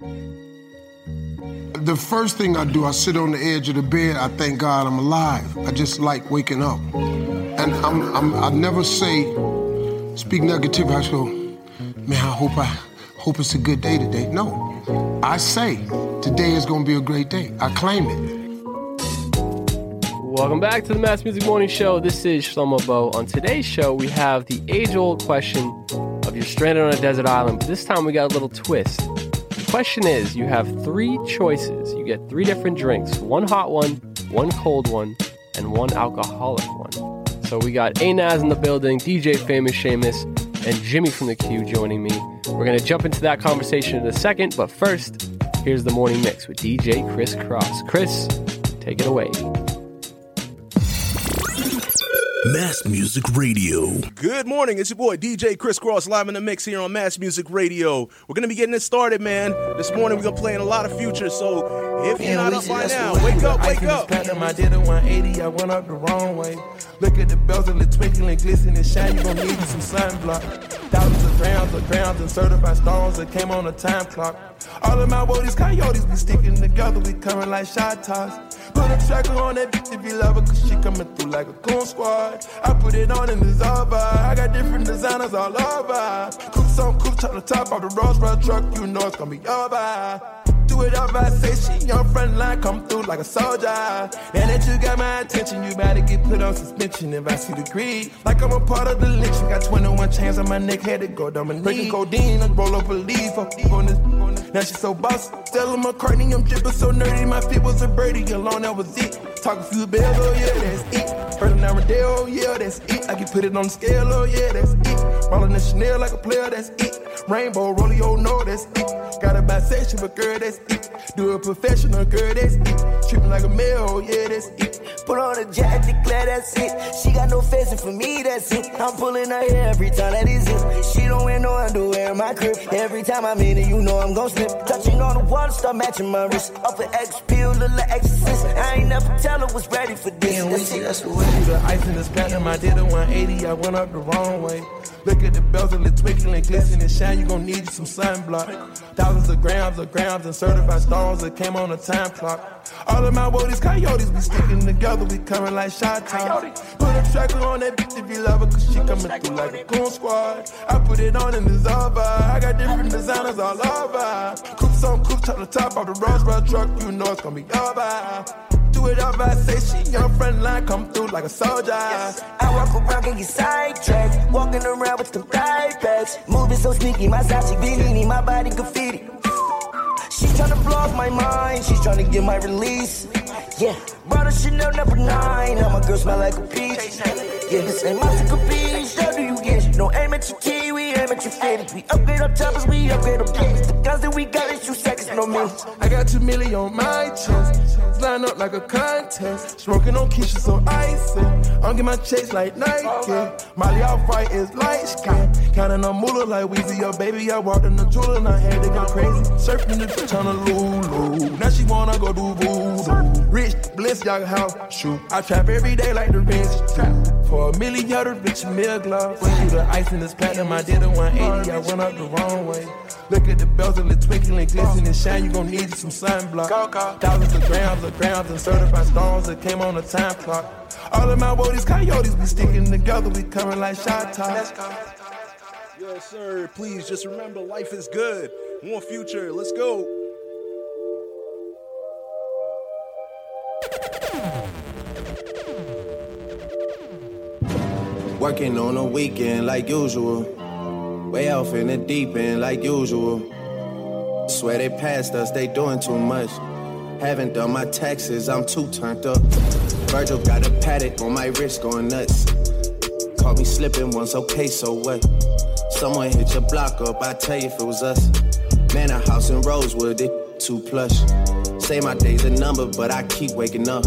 The first thing I do, I sit on the edge of the bed. I thank God I'm alive. I just like waking up, and I'm, I'm I never say speak negative. I go, man, I hope I hope it's a good day today. No, I say today is gonna be a great day. I claim it. Welcome back to the Mass Music Morning Show. This is Shlomo Bo. On today's show, we have the age-old question of you're stranded on a desert island, but this time we got a little twist. Question is, you have three choices. You get three different drinks, one hot one, one cold one, and one alcoholic one. So we got A Nazz in the building, DJ Famous Seamus, and Jimmy from the Q joining me. We're gonna jump into that conversation in a second, but first, here's the morning mix with DJ Kris Crosse. Kris, take it away. Mass Music Radio. Good morning. It's your boy DJ Kris Crosse live in the mix here on Mass Music Radio. We're gonna be getting it started, man. This morning we're gonna play in a lot of future. So if you're not up by now, wake up, wake up. I did a 180, I went up the wrong way. Look at the bells and the twinkling, glisten and shine. You gon' need you some sunblock. Thousands of grams of grams and certified stones that came on a time clock. All of my woodies, coyotes, we sticking together, we coming like shot toss. Put a tracker on that bitch if you love her, cause she coming through like a coon squad. I put it on and it's over. I got different designers all over. Cook some cook, top the top of the Rolls Royce truck, you know it's gonna be over. Do it up, I say she on front line, come through like a soldier. Now that you got my attention, you better get put on suspension if I see the greed. Like I'm a part of the lynching, got 21 chains on my neck, had to go down my knee. Breaking codeine, I roll up a leaf, up on this. Now she so boss, Stella McCartney, I'm dripping so nerdy, my feet was a birdie, alone that was it. Talk a few bells, oh yeah, that's it. First an Amadeo, oh yeah, that's it. I can put it on the scale, oh yeah, that's it. Rolling the Chanel like a player, that's it. Rainbow, rollie, oh no, that's it. Got a bisexual, but girl, that's it. Do a professional, girl, that's it. Tripping like a male, oh yeah, that's it. Put on a jacket, declare that's it. She got no face, and for me, that's it. I'm pulling her hair every time that is it. She don't wear no underwear in my crib. Every time I'm in it, you know I'm gon' slip. Touching on the water, start matching my wrist. Up an X pill, little exorcist. I ain't never tell her was ready for this. Yeah, we That's see it. that's the way. The ice in this platinum, I did a 180, I went up the wrong way. Look at the bells and the twinkling, glisten and shine. You gon' need some sunblock. Thousands of grams of grams and certified stones that came on a time clock. All of my woodies, coyotes, we sticking together, we coming like shot tops. Put a tracker on that bitch if you love her, cause she coming through like a coon squad. I put it on and it's over. I got different designers all over. Cook some cook, top the top of the Rolls Royce truck, you know it's gonna be over. Do it say she on front line, come through like a soldier. I walk around and get sidetracked. Walking around with them thigh pads. Moving so sneaky, my Sachi Bellini, my body graffiti. She's tryna blow off my mind, she's tryna get my release. Yeah, brought a Chanel number nine, now my girl smell like a peach. Yeah, this ain't my sick peach, how do you get? No at your key, we aim at your fitted. We upgrade our choppers, we upgrade our planes. The guns that we got is two seconds, no minutes. I got two million on my chest. Line up like a contest. Smoking on Keisha, so icy. I'm get my chase like Nike. Molly off fight is light skin. Counting on moolah like Weezy. Yo, baby, I walked in the jeweler and I had to go crazy. Surfing the bitch on a Lulu. Now she wanna go do voodoo. Rich, bliss, y'all house. Shoot. I trap every day like the rich. For a million, the rich meal gloves. Went through the ice in this platinum. I did a 180. I went up the wrong way. Look at the bells and the twinkling, glisten and shine. You gon' need some sunblock. Thousands of grams of grams and certified stones that came on a time clock. All of my woodies, coyotes, we sticking together, we coming like shot tops. Yes, sir. Please just remember life is good. More future. Let's go. Working on a weekend like usual. Way off in the deep end like usual. Swear they passed us, they doing too much. Haven't done my taxes, I'm too turned up. Virgil got a Patek on my wrist going nuts. Caught me slipping once, okay, so what? Someone hit your block up, I tell you if it was us. Man, a house in Rosewood, it too plush. Say my day's a number, but I keep waking up.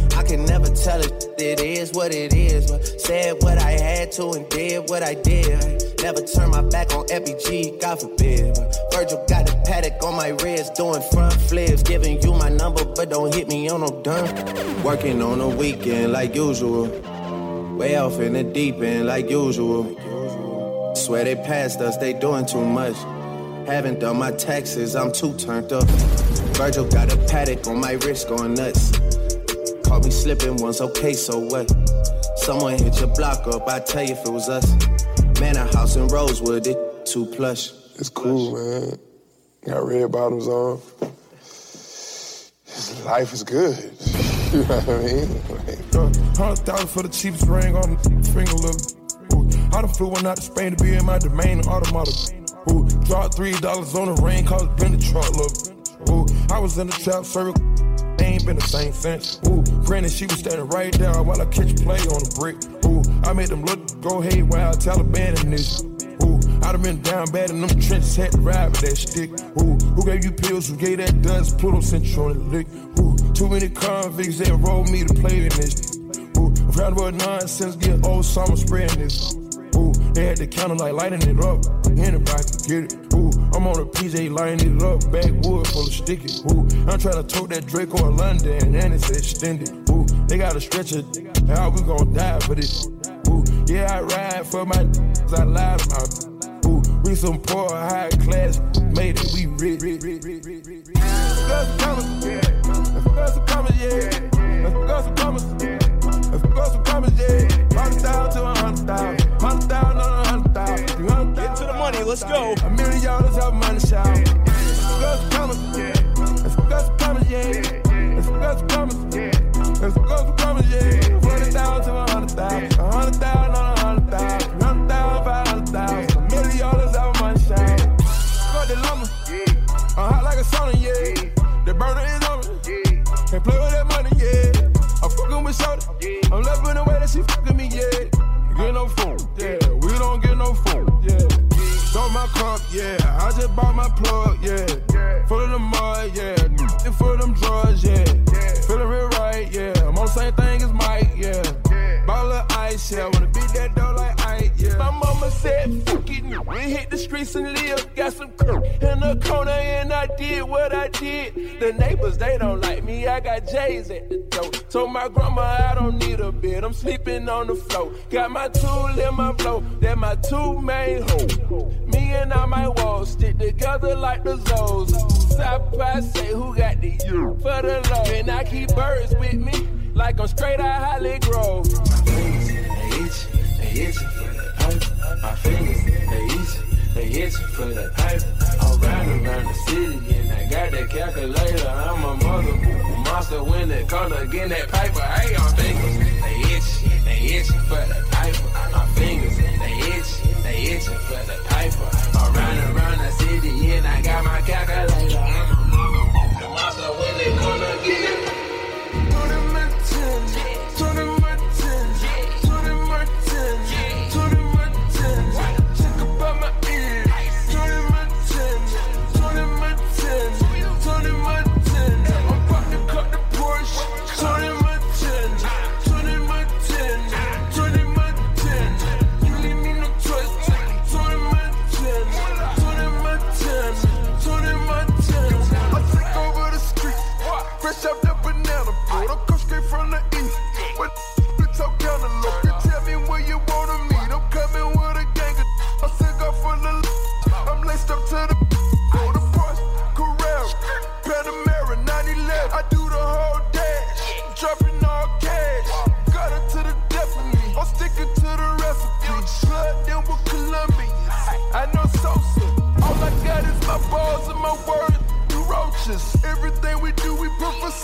Can never tell it, it is what it is. But said what I had to and did what I did. Never turn my back on FBG, God forbid. Virgil got a Patek on my wrist, doing front flips. Giving you my number, but don't hit me on no done. Working on a weekend like usual. Way off in the deep end like usual. Swear they passed us, they doing too much. Haven't done my taxes, I'm too turned up. Virgil got a Patek on my wrist going nuts. Caught me slipping once, okay, so what? Someone hit your block up, I tell you if it was us. Man, a house in Rosewood, it too plush. It's cool, man. Got red bottoms on. Life is good. you know what I mean? Like, uh, Hundred thousand for the cheapest ring on the finger, look. Ooh, I done flew one out to Spain to be in my domain, automata. Ooh, dropped three dollars on the ring, cause it been the truck, look. Ooh, I was in the trap circle ain't been the same since. Ooh, granted, she was standing right there while I catch play on the brick. Ooh, I made them look, go I Taliban in this. Ooh, I done been down bad in them trenches, had to ride with that stick. Ooh, who gave you pills? Who gave that dust? Pluto sent you on the lick. Ooh, too many convicts that rolled me to play in this. Ooh, round about nonsense, get old summer spreading this. They had the counter like lighting it up. Anybody can get it. Ooh, I'm on a PJ lighting it up. Backwood full of sticky. Ooh, I'm trying to tote that Draco in London and it's extended. Ooh, they got a stretcher. How we gon' die for this? Ooh, yeah, I ride for my I lied my. Ooh, we some poor high class, made it, we rich. Ice, yeah. Wanna beat that dough like Ike, yeah. My mama said, fuck it, we hit the streets and live. Got some crew in the corner, and I did what I did. The neighbors, they don't like me. I got J's at the door. Told my grandma I don't need a bed. I'm sleeping on the floor. Got my tool in my blow. That my two main hoes. Me and all my walls stick together like the Zoes. Stop, by say who got the you for the low. And I keep birds with me like I'm straight out Holly Grove. My fingers, they itch, they for pipe. Pipe. I'm around the city and I got that calculator. I'm a monster when that fingers, they they for piper. My fingers, they they for the piper.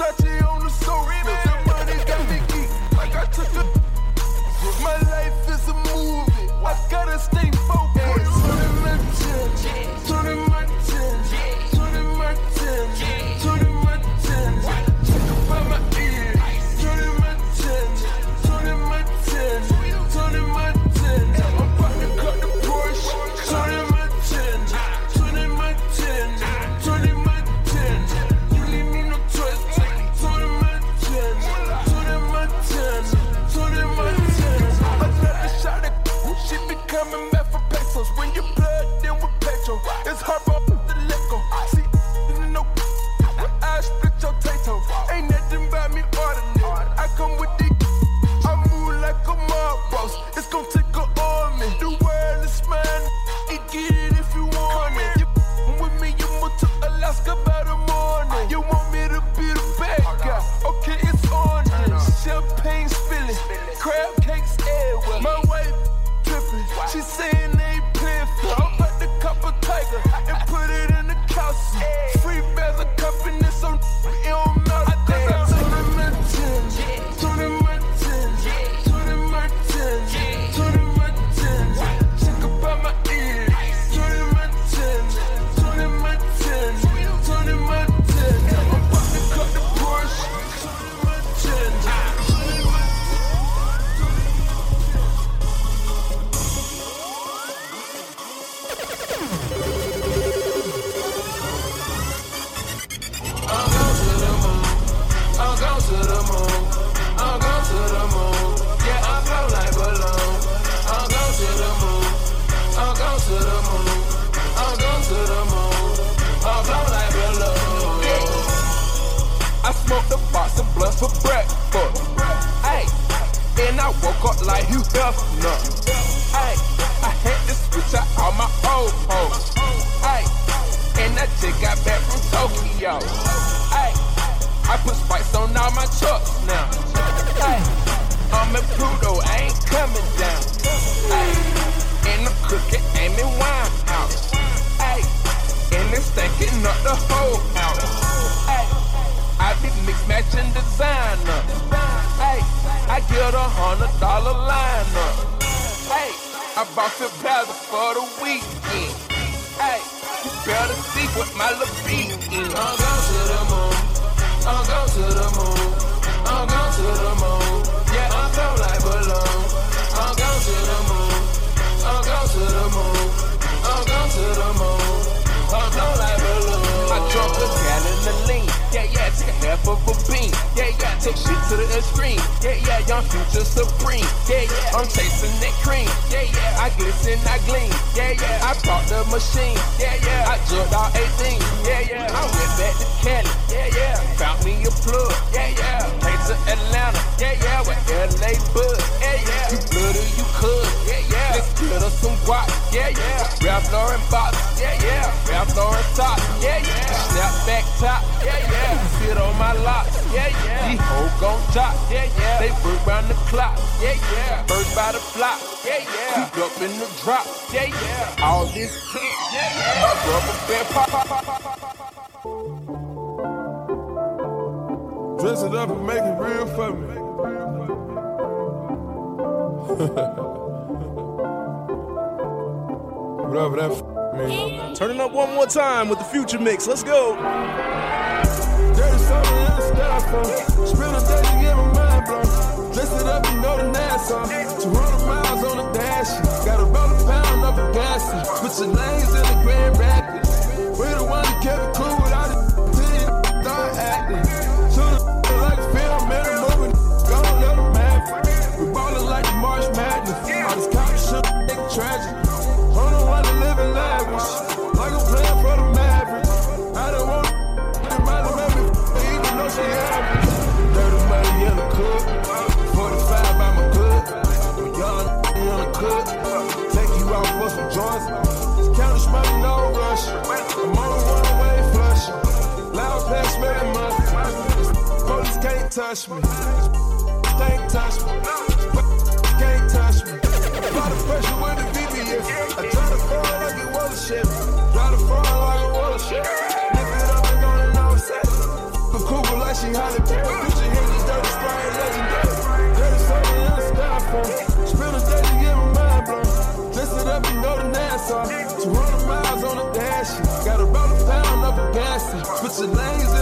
touch you Hey, I put spikes on all my trucks now. I'm in Pluto, I ain't coming down. Hey, and I'm cooking Amy Winehouse. Hey, and it's stinking up the whole house. Hey, I be mix matching designer. Hey, I get a hundred dollar lineup. Hey, I bought the powder for the weekend. Better see what my little beat is. I'm going to the moon. I'm going to the moon. I'm going to the moon. Yeah, I'm come like balloon. I'm going to the moon. I'm going to the moon. I'm going to the moon. I'm come like balloon. I drunk a gallon of lean. Yeah, yeah, took a half of a bean. Yeah, yeah, took shit to the extreme. Yeah, young future supreme. Yeah, yeah, I'm chasing that cream. Yeah, yeah, I glisten, I gleam. Yeah, yeah, I brought the machine. Yeah, yeah, I jumped all 18. Yeah, yeah, I went back to Cali. Yeah, yeah, found me a plug. Yeah, yeah, came to Atlanta. Yeah, yeah, with LA Bud. Yeah, yeah, you blood or you could. Yeah, yeah, let's get us some guap. Yeah, yeah, Ralph Lauren box. Yeah, yeah, Ralph Lauren top. Yeah, yeah, my locks. Yeah, yeah, these hoes gon' drop. Yeah, yeah, they work round the clock. Yeah, yeah, first by the block. Yeah, yeah, creep up in the drop. Yeah, yeah, all this kid. Yeah, yeah, rubber band pop, pop, pop, pop, pop, pop, pop. Dress it up and make it real for me. Whatever that f- means. Turn it up one more time with the future mix. Let's go. Dirty summer in the styrofoam. Spend a day to get my mind blown. Dress it up, you know the Nassau. 200 miles on the dash. Got about a pound of gas. Switch your lanes in the Grand Rapids. We the one that kept it cool touch me. Can't touch me. Can't touch me. Lot of pressure with the VBS. I try to fall like it was a shit. Try to fall like it was a shit. Nip it up and gonna know it's set. The cougar like she Halle Berry. Put your hands dirty, spraying legendary. Dirty soda in the styrofoam. Spend a day to get my mind blown. Dress it up, you know the Nassau. 200 miles on the dash. Got about a pound up of gas. Switch your lanes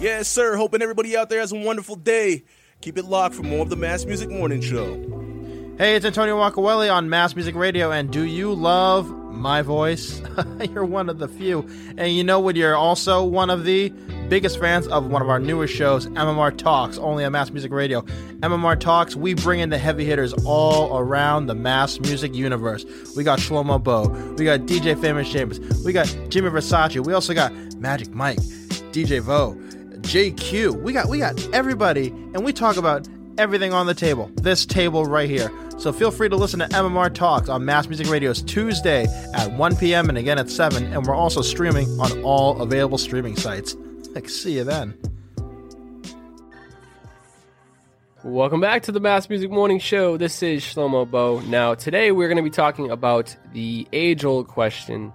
Yes, sir. Hoping everybody out there has a wonderful day. Keep it locked for more of the Mass Music Morning Show. Hey, it's Antonio Wakaweli on Mass Music Radio, and do you love my voice? you're one of the few. And you know what? You're also one of the biggest fans of one of our newest shows, MMR Talks, only on Mass Music Radio. MMR Talks, we bring in the heavy hitters all around the mass music universe. We got Shlomo Bo, we got DJ Famous Chambers, we got Jimmy Versace, we also got Magic Mike, DJ Vo, JQ. We got we got everybody, and we talk about everything on the table. This table right here. So feel free to listen to MMR Talks on Mass Music Radio's Tuesday at 1 p.m. and again at 7. And we're also streaming on all available streaming sites. Like, see you then. Welcome back to the Mass Music Morning Show. This is Shlomo Bo. Now, today we're going to be talking about the age old question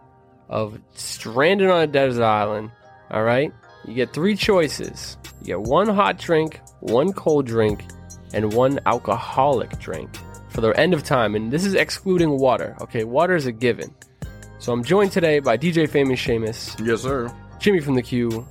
of stranded on a desert island. All right? You get three choices you get one hot drink, one cold drink, and one alcoholic drink for the end of time. And this is excluding water. Okay, water is a given. So I'm joined today by DJ Famous Seamus, Yes, sir. Jimmy from the Q,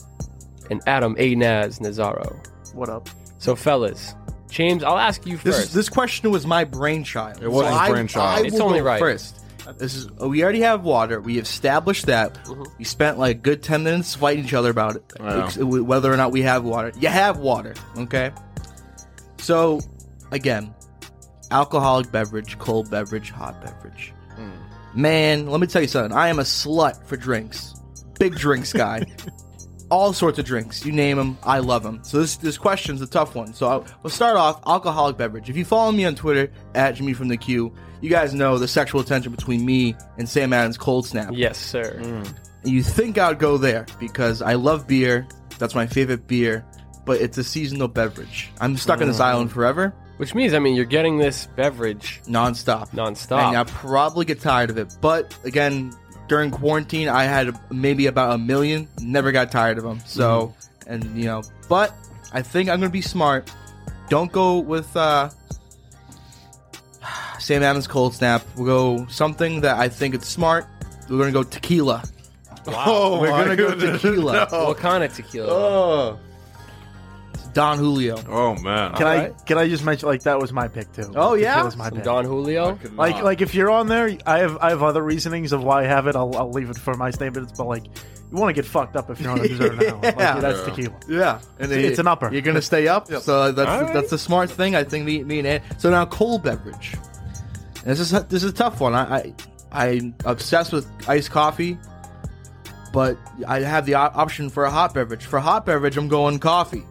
and Adam A. Naz Nazaro. What up? So, fellas, James, I'll ask you This first. this question was my brainchild. It was his I- brainchild. I It's will only go right. First, this is oh, we already have water. We established that. Mm-hmm. We spent like a good ten minutes fighting each other about it, Yeah. ex- whether or not we have water. You have water, okay? So, again, alcoholic beverage, cold beverage, hot beverage. Hmm. Man, let me tell you something. I am a slut for drinks. Big drinks guy. all sorts of drinks. You name them, I love them. So this this question's a tough one. So I'll, we'll start off alcoholic beverage. If you follow me on Twitter at Jimmy from the Q, you guys know the sexual tension between me and Sam Adams Cold Snap. Yes, sir. Mm. You think I'd go there because I love beer. That's my favorite beer, but it's a seasonal beverage. I'm stuck on this mm. island forever, Which means, I mean, you're getting this beverage nonstop. nonstop. And I probably get tired of it. But again, during quarantine, I had maybe about a million. Never got tired of them. So, mm. and you know, but I think I'm gonna be smart. Don't go with uh, Sam Adams Cold Snap. We'll go something that I think it's smart. We're gonna go tequila. Oh, We're gonna go goodness. tequila. what kind of tequila? Oh, Don Julio. Oh man. Can I Alright. can I just mention like that was my pick too? Oh, yeah? Tequila's my Some pick. Don Julio. Like like if you're on there, I have I have other reasonings of why I have it. I'll, I'll leave it for my statements, but like you want to get fucked up if you're on a dessert now. Like, Yeah. that's Yeah. tequila. Yeah, and It's- it's an upper. You're gonna stay up, so that's All right. that's a smart thing. I think me, me and Ed. So now cold beverage. And this is this is a tough one. I, I I'm obsessed with iced coffee, but I have the op- option for a hot beverage. For hot beverage, I'm going coffee.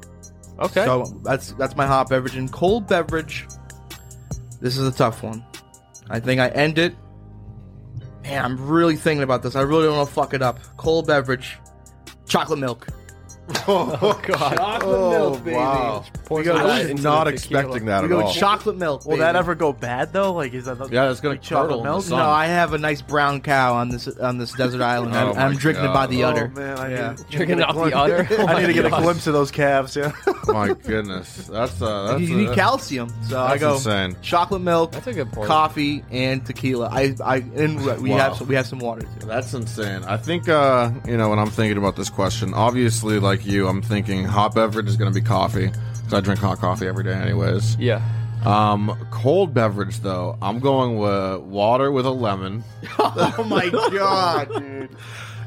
Okay. So that's that's my hot beverage. And cold beverage, this is a tough one. I think I end it. Man, I'm really thinking about this. I really don't want to fuck it up. Cold beverage, chocolate milk. oh God. Chocolate milk, oh, baby. wow. Pour I some of that was into not the tequila. expecting that We at go all. chocolate milk. Will baby. that ever go bad though? Like is that the, Yeah, it's gonna like chocolate curdle in the milk? sun. No, I have a nice brown cow on this on this desert island. Oh I'm, my I'm drinking it by God. the Oh udder. man, I Yeah. need, Drinking it off the udder. Oh I my need to get a gosh. glimpse of those calves. Yeah. My goodness, that's uh, that's you need uh, calcium, so I that's go insane. chocolate milk, That's a good point. coffee, and tequila. I I and we Wow. have some, we have some water too. That's insane. I think, uh, you know, when I'm thinking about this question, obviously, like you, I'm thinking hot beverage is going to be coffee because I drink hot coffee every day, anyways. Yeah. Um, cold beverage though, I'm going with water with a lemon. Oh my god, dude!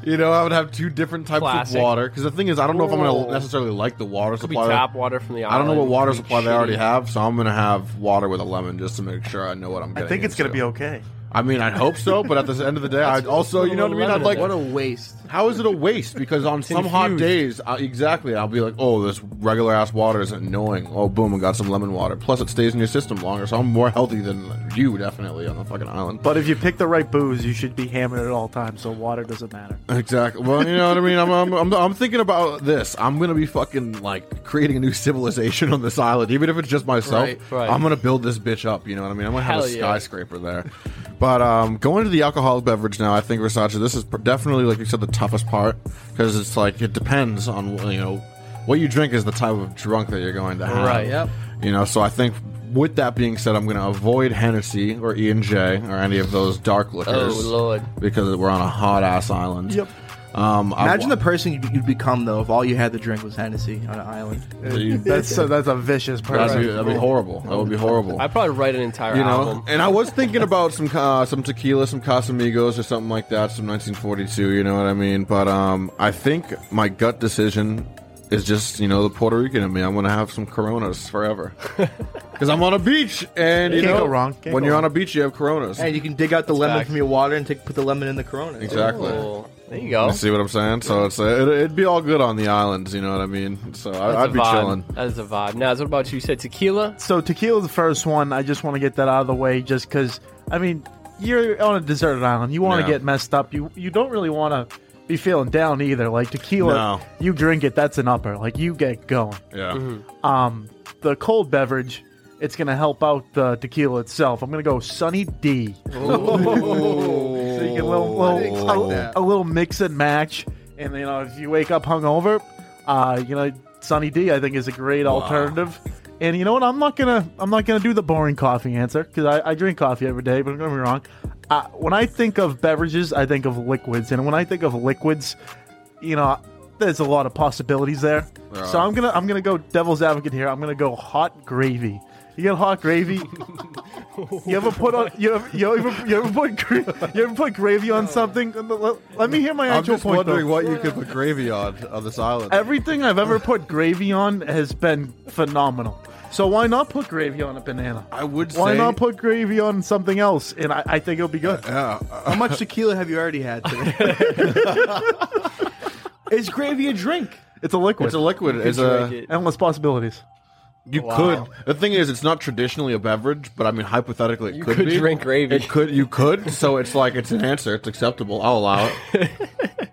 You know, I would have two different types Classic. of water because the thing is, I don't know if I'm going to necessarily like the water Could be supply. tap water from the island. I don't know what water Could be supply they already shitty. have, so I'm going to have water with a lemon just to make sure I know what I'm getting. I think it's gonna into. be okay. I mean, I'd hope so, but at the end of the day, I'd also, you know what I mean? I'd like, What a waste! how is it a waste? Because on some hot days, I, exactly, I'll be like, oh, this regular ass water is annoying. Oh, boom, I got some lemon water. Plus, it stays in your system longer, so I'm more healthy than you, definitely, on the fucking island. But if you pick the right booze, you should be hammered at all times. So water doesn't matter. Exactly. Well, you know what I mean. I'm, I'm, I'm, I'm thinking about this. I'm gonna be fucking like creating a new civilization on this island, even if it's just myself. Right, right. I'm gonna build this bitch up. You know what I mean? I'm gonna have Hell a yeah. skyscraper there. But um, going to the alcoholic beverage now, I think Versace. This is definitely, like you said, the toughest part because it's like it depends on you know what you drink is the type of drunk that you're going to have. Right. Yep. You know, so I think with that being said, I'm going to avoid Hennessy or E and J or any of those dark liquors. Oh Lord. Because we're on a hot ass island. Yep. Um, I- Imagine the person you'd, you'd become though if all you had to drink was Hennessy on an island. That's so that's a vicious That'd person. be, that'd be horrible. That would be horrible. I'd probably write an entire you know, album. and I was thinking about some uh, some tequila, some Casamigos or something like that, some 1942. You know what I mean? But um, I think my gut decision is just you know the Puerto Rican in me. I'm gonna have some Coronas forever because I'm on a beach, and you Can't know go wrong. Can't when go you're wrong. on a beach, you have Coronas. And you can dig out the lemon facts. from your water and take put the lemon in the Corona. exactly. Oh, there you go. You see what I'm saying? So it's uh, it, it'd be all good on the islands. You know what I mean? So I, That's I'd a be vibe. chilling. That is a vibe. Naz, what about you? You said tequila. So tequila's the first one. I just want to get that out of the way, just because. I mean, you're on a deserted island. You want to Yeah. get messed up. You you don't really want to be feeling down either. Like tequila, No. you drink it, that's an upper. Like you get going. Yeah. Mm-hmm. Um, the cold beverage, it's gonna help out the tequila itself. I'm gonna go Sunny D. so you get a little, little a, that. a little mix and match, and you know if you wake up hungover, uh, you know Sunny D I think is a great alternative. And you know what? I'm not gonna I'm not gonna do the boring coffee answer because I, I drink coffee every day. But don't get me wrong. Uh, when I think of beverages, I think of liquids, and when I think of liquids, you know, there's a lot of possibilities there. So I'm gonna I'm gonna go devil's advocate here. I'm gonna go hot gravy. You get hot gravy. you ever put on you ever, you ever, you ever put gra- you ever put gravy on something? Let, let me hear my I'm actual just point. wondering though. what you could put gravy on on this island. Everything I've ever put gravy on has been phenomenal. So why not put gravy on a banana? I would Why say- not put gravy on something else? And I, I think it'll be good. Yeah. How much tequila have you already had today? Is gravy a drink? It's a liquid. It's a liquid. It's a. drink it. Endless possibilities. You Wow. could. The thing is, it's not traditionally a beverage, but I mean, hypothetically, it You could, could be. drink gravy. It could. You could. So it's like it's an answer. It's acceptable. I'll allow it.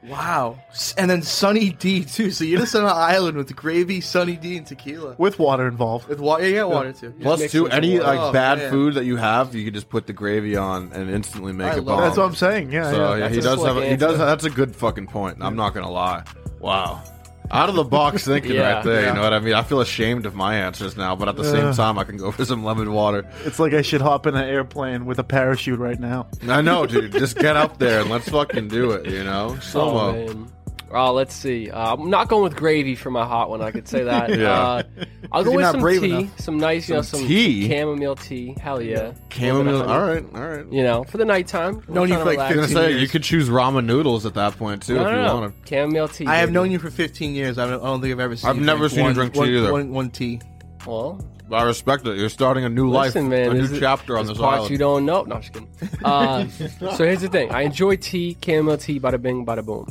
Wow. And then Sunny D too. So you're just on an island with gravy, Sunny D, and tequila. With water involved. With water, yeah, water too. Plus, mix too, any like water. bad Oh, man. food that you have, you could just put the gravy on and instantly make I a love bomb. it. That's what I'm saying. Yeah, So yeah. yeah, he does have. A, he does. That's a good fucking point. I'm not gonna lie. Wow. Out of the box thinking Yeah. right there. Yeah. You know what I mean? I feel ashamed of my answers now, but at the same time, I can go for some lemon water. It's like I should hop in an airplane with a parachute right now. I know, dude. Just get up there and let's fucking do it. You know, slow Oh, mo. man. Oh, let's see. Uh, I'm not going with gravy for my hot one. I could say that. Yeah. uh, I'll go with some tea, enough. some nice, you know, Some some tea? chamomile tea. Hell yeah, Chamomile. All right, all right. You know, for the nighttime. Known We're you trying for like relax. I was 15 gonna say years. you could choose ramen noodles at that point too No, if no, you no. wanted. Chamomile tea. I have baby. known you for 15 years. I don't, I don't think I've ever seen. I've you never drink seen you one- drink tea one- either. One, one tea. Well, I respect it. You're starting a new listen, life, man. a new there's- chapter on there's this parts island. you don't know. No, I'm just kidding. Uh, so here's the thing. I enjoy tea, chamomile tea, bada bing, bada boom.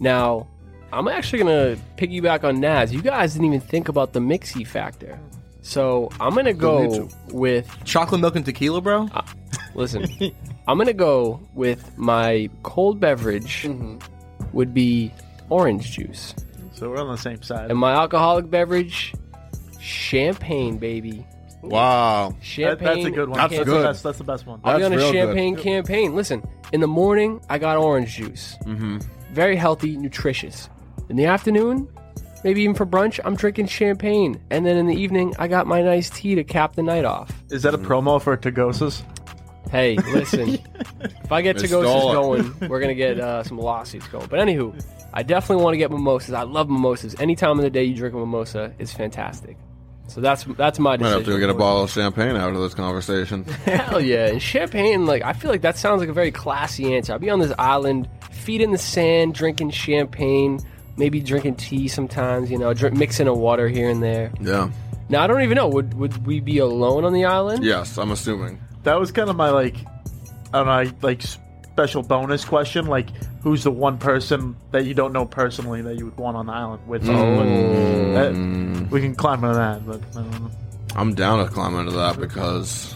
Now, I'm actually gonna piggyback on Naz. You guys didn't even think about the mixy factor. So I'm gonna go to. with Chocolate milk and tequila, bro. Listen, I'm gonna go with my cold beverage Mm-hmm. would be orange juice, So we're on the same side. and my alcoholic beverage, champagne, baby. Wow. That- Champagne. that's a good one. That's That's, good. The best, that's the best one. I'll be on a real good. champagne campaign. Listen, in the morning I got orange juice, mm-hmm. Very healthy, nutritious. In the afternoon, maybe even for brunch, I'm drinking champagne, and then in the evening I got my nice tea to cap the night off. Is that a promo for Tagosas? Hey, listen. if I get They to go stole it. going, we're gonna get uh, some lawsuits going. But anywho, I definitely want to get mimosas. I love mimosas. Any time of the day you drink a mimosa is fantastic. So that's that's my decision. Might decision. have to get a bottle of champagne out of this conversation. Hell yeah, and champagne. Like I feel like that sounds like a very classy answer. I'll be on this island, feet in the sand, drinking champagne, maybe drinking tea sometimes. You know, drink, mixing a water here and there. yeah. Now I don't even know. Would would we be alone on the island? Yes, I'm assuming. That was kind of my like, I don't know, like special bonus question. Like, who's the one person that you don't know personally that you would want on the island with? someone? That- we can climb into that, but I don't know. I'm down to climb into that because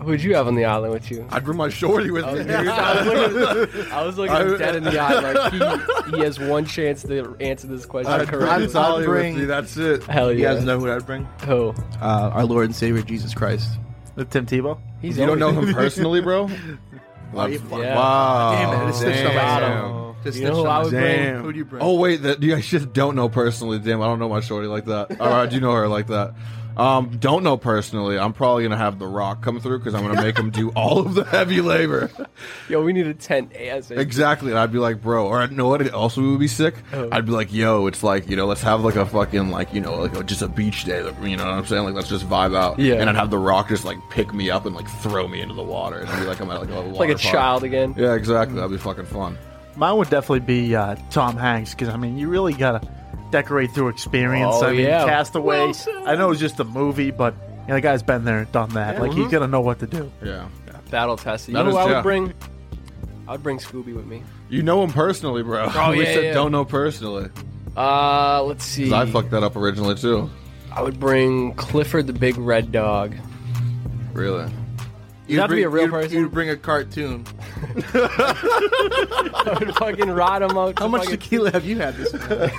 Who'd you have on the island with you? I'd bring my shorty with me. I was looking, I was looking I- dead in the eye. Like he, he has one chance to answer this question I'd bring correctly. Sally bring- with me. That's it. Hell yeah! You guys know who I'd bring? Who? Uh, our Lord and Savior Jesus Christ. With Tim Tebow. He's You don't know him personally, bro? That's- Yeah. Wow. Damn it, I just snitched on Got myself. Just You know snitched who on I would myself. bring? Damn. Who do you bring? Oh wait, that you guys just don't know personally. Damn, I don't know my shorty like that. Or I do know her like that. Um, don't know personally. I'm probably gonna have The Rock come through because I'm gonna make him do all of the heavy labor. Yo, we need a tent ASAP. Exactly. And I'd be like, bro, or I know what it also would be sick. Oh. I'd be like, yo, it's like, you know, let's have like a fucking like, you know, like a, just a beach day. You know what I'm saying? Like, let's just vibe out. Yeah. And I'd have the Rock just like pick me up and like throw me into the water and I'd be like, I'm at like a water like a park. child again. Yeah, exactly. That'd be fucking fun. Mine would definitely be uh, Tom Hanks because I mean, you really gotta decorate through experience. Oh, I mean, yeah. Castaway. Wilson. I know it's just a movie, but you know, the guy's been there, done that. Like he's gonna know what to do. Yeah. Battle tested. You That know is- I would bring? I would bring Scooby with me. You know him personally, bro. Oh, we yeah, said yeah. don't know personally. Uh, let's see. 'Cause I fucked that up originally too. I would bring Clifford the Big Red Dog. Really? You'd have to be a real you'd, person. You'd bring a cartoon. I would fucking ride him out. How much fucking- tequila have you had this morning?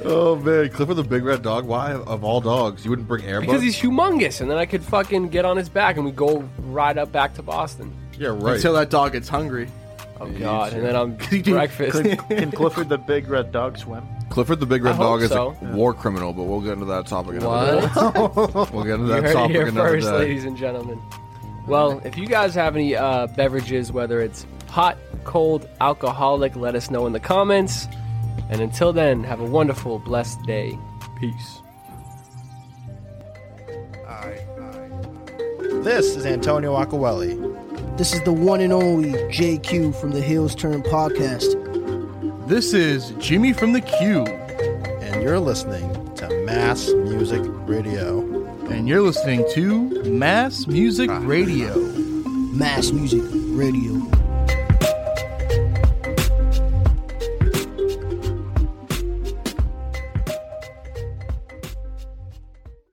Oh man, Clifford the Big Red Dog. Why of all dogs you wouldn't bring Airbud? Because he's humongous, and then I could fucking get on his back and we go ride up back to Boston. yeah right. Until that dog gets hungry. Oh god! And then I'm you do- breakfast. Can Clifford the Big Red Dog swim? Clifford the Big Red I Dog is so. a war criminal, but we'll get into that topic another day. What? We'll get into that topic here another first, day. ladies and gentlemen. Well, if you guys have any uh, beverages, whether it's hot, cold, alcoholic, let us know in the comments. And until then, have a wonderful, blessed day. Peace. This is Antonio Acquelli. This is the one and only JQ from the Hills Turn podcast. This is Jimmy from the Q. and you're listening to Mass Music Radio. And you're listening to Mass Music ah. Radio. Mass Music Radio.